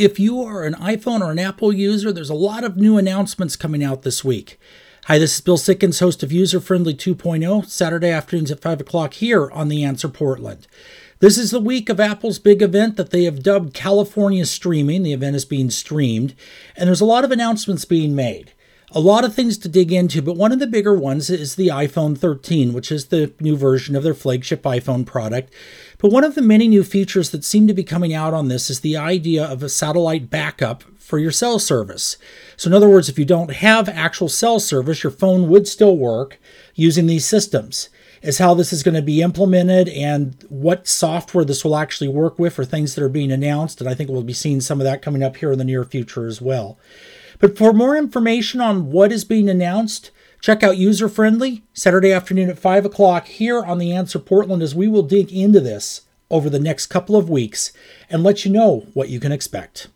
If you are an iPhone or an Apple user, there's a lot of new announcements coming out this week. Hi, this is Bill Sickens, host of User Friendly 2.0, Saturday afternoons at 5 o'clock here on The Answer Portland. This is the week of Apple's big event that they have dubbed California Streaming. The event is being streamed, and there's a lot of announcements being made. A lot of things to dig into, but one of the bigger ones is the iPhone 13, which is the new version of their flagship iPhone product. But one of the many new features that seem to be coming out on this is the idea of a satellite backup for your cell service. So, in other words, if you don't have actual cell service, your phone would still work using these systems is how this is going to be implemented and what software this will actually work with for things that are being announced. And I think we'll be seeing some of that coming up here in the near future as well. But for more information on what is being announced, check out User Friendly Saturday afternoon at 5 o'clock here on The Answer Portland as we will dig into this over the next couple of weeks and let you know what you can expect.